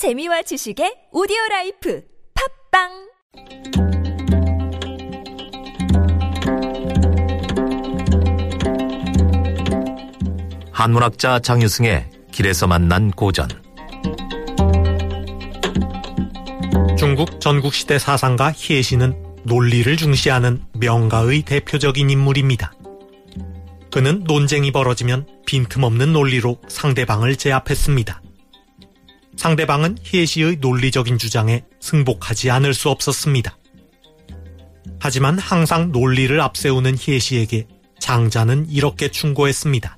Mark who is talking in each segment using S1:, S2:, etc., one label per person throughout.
S1: 재미와 지식의 오디오 라이프 팟빵
S2: 한문학자 장유승의 길에서 만난 고전
S3: 중국 전국시대 사상가 혜시는 논리를 중시하는 명가의 대표적인 인물입니다. 그는 논쟁이 벌어지면 빈틈없는 논리로 상대방을 제압했습니다. 상대방은 희애시의 논리적인 주장에 승복하지 않을 수 없었습니다. 하지만 항상 논리를 앞세우는 희애시에게 장자는 이렇게 충고했습니다.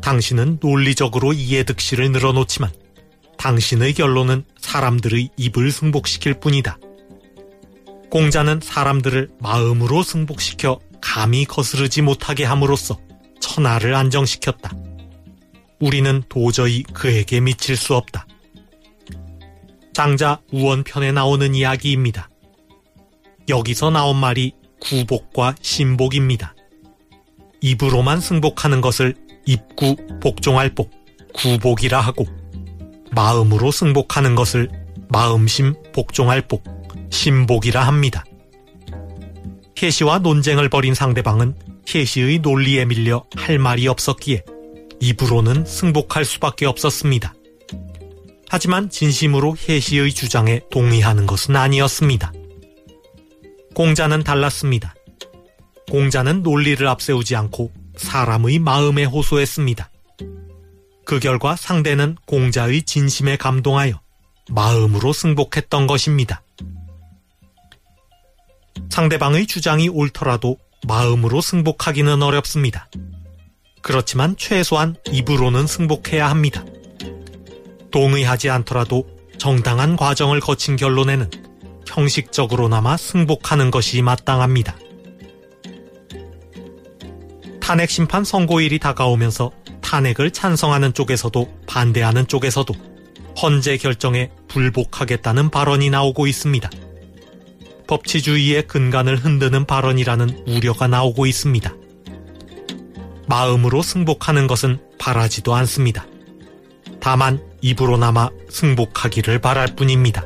S3: 당신은 논리적으로 이해득실을 늘어놓지만 당신의 결론은 사람들의 입을 승복시킬 뿐이다. 공자는 사람들을 마음으로 승복시켜 감히 거스르지 못하게 함으로써 천하를 안정시켰다. 우리는 도저히 그에게 미칠 수 없다. 장자 우원편에 나오는 이야기입니다. 여기서 나온 말이 구복과 신복입니다. 입으로만 승복하는 것을 입구 복종할 복, 구복이라 하고 마음으로 승복하는 것을 마음심 복종할 복, 신복이라 합니다. 혜시와 논쟁을 벌인 상대방은 혜시의 논리에 밀려 할 말이 없었기에 입으로는 승복할 수밖에 없었습니다. 하지만 진심으로 혜시의 주장에 동의하는 것은 아니었습니다. 공자는 달랐습니다. 공자는 논리를 앞세우지 않고 사람의 마음에 호소했습니다. 그 결과 상대는 공자의 진심에 감동하여 마음으로 승복했던 것입니다. 상대방의 주장이 옳더라도 마음으로 승복하기는 어렵습니다. 그렇지만 최소한 입으로는 승복해야 합니다. 동의하지 않더라도 정당한 과정을 거친 결론에는 형식적으로나마 승복하는 것이 마땅합니다. 탄핵 심판 선고일이 다가오면서 탄핵을 찬성하는 쪽에서도 반대하는 쪽에서도 헌재 결정에 불복하겠다는 발언이 나오고 있습니다. 법치주의의 근간을 흔드는 발언이라는 우려가 나오고 있습니다. 마음으로 승복하는 것은 바라지도 않습니다. 다만 입으로나마 승복하기를 바랄 뿐입니다.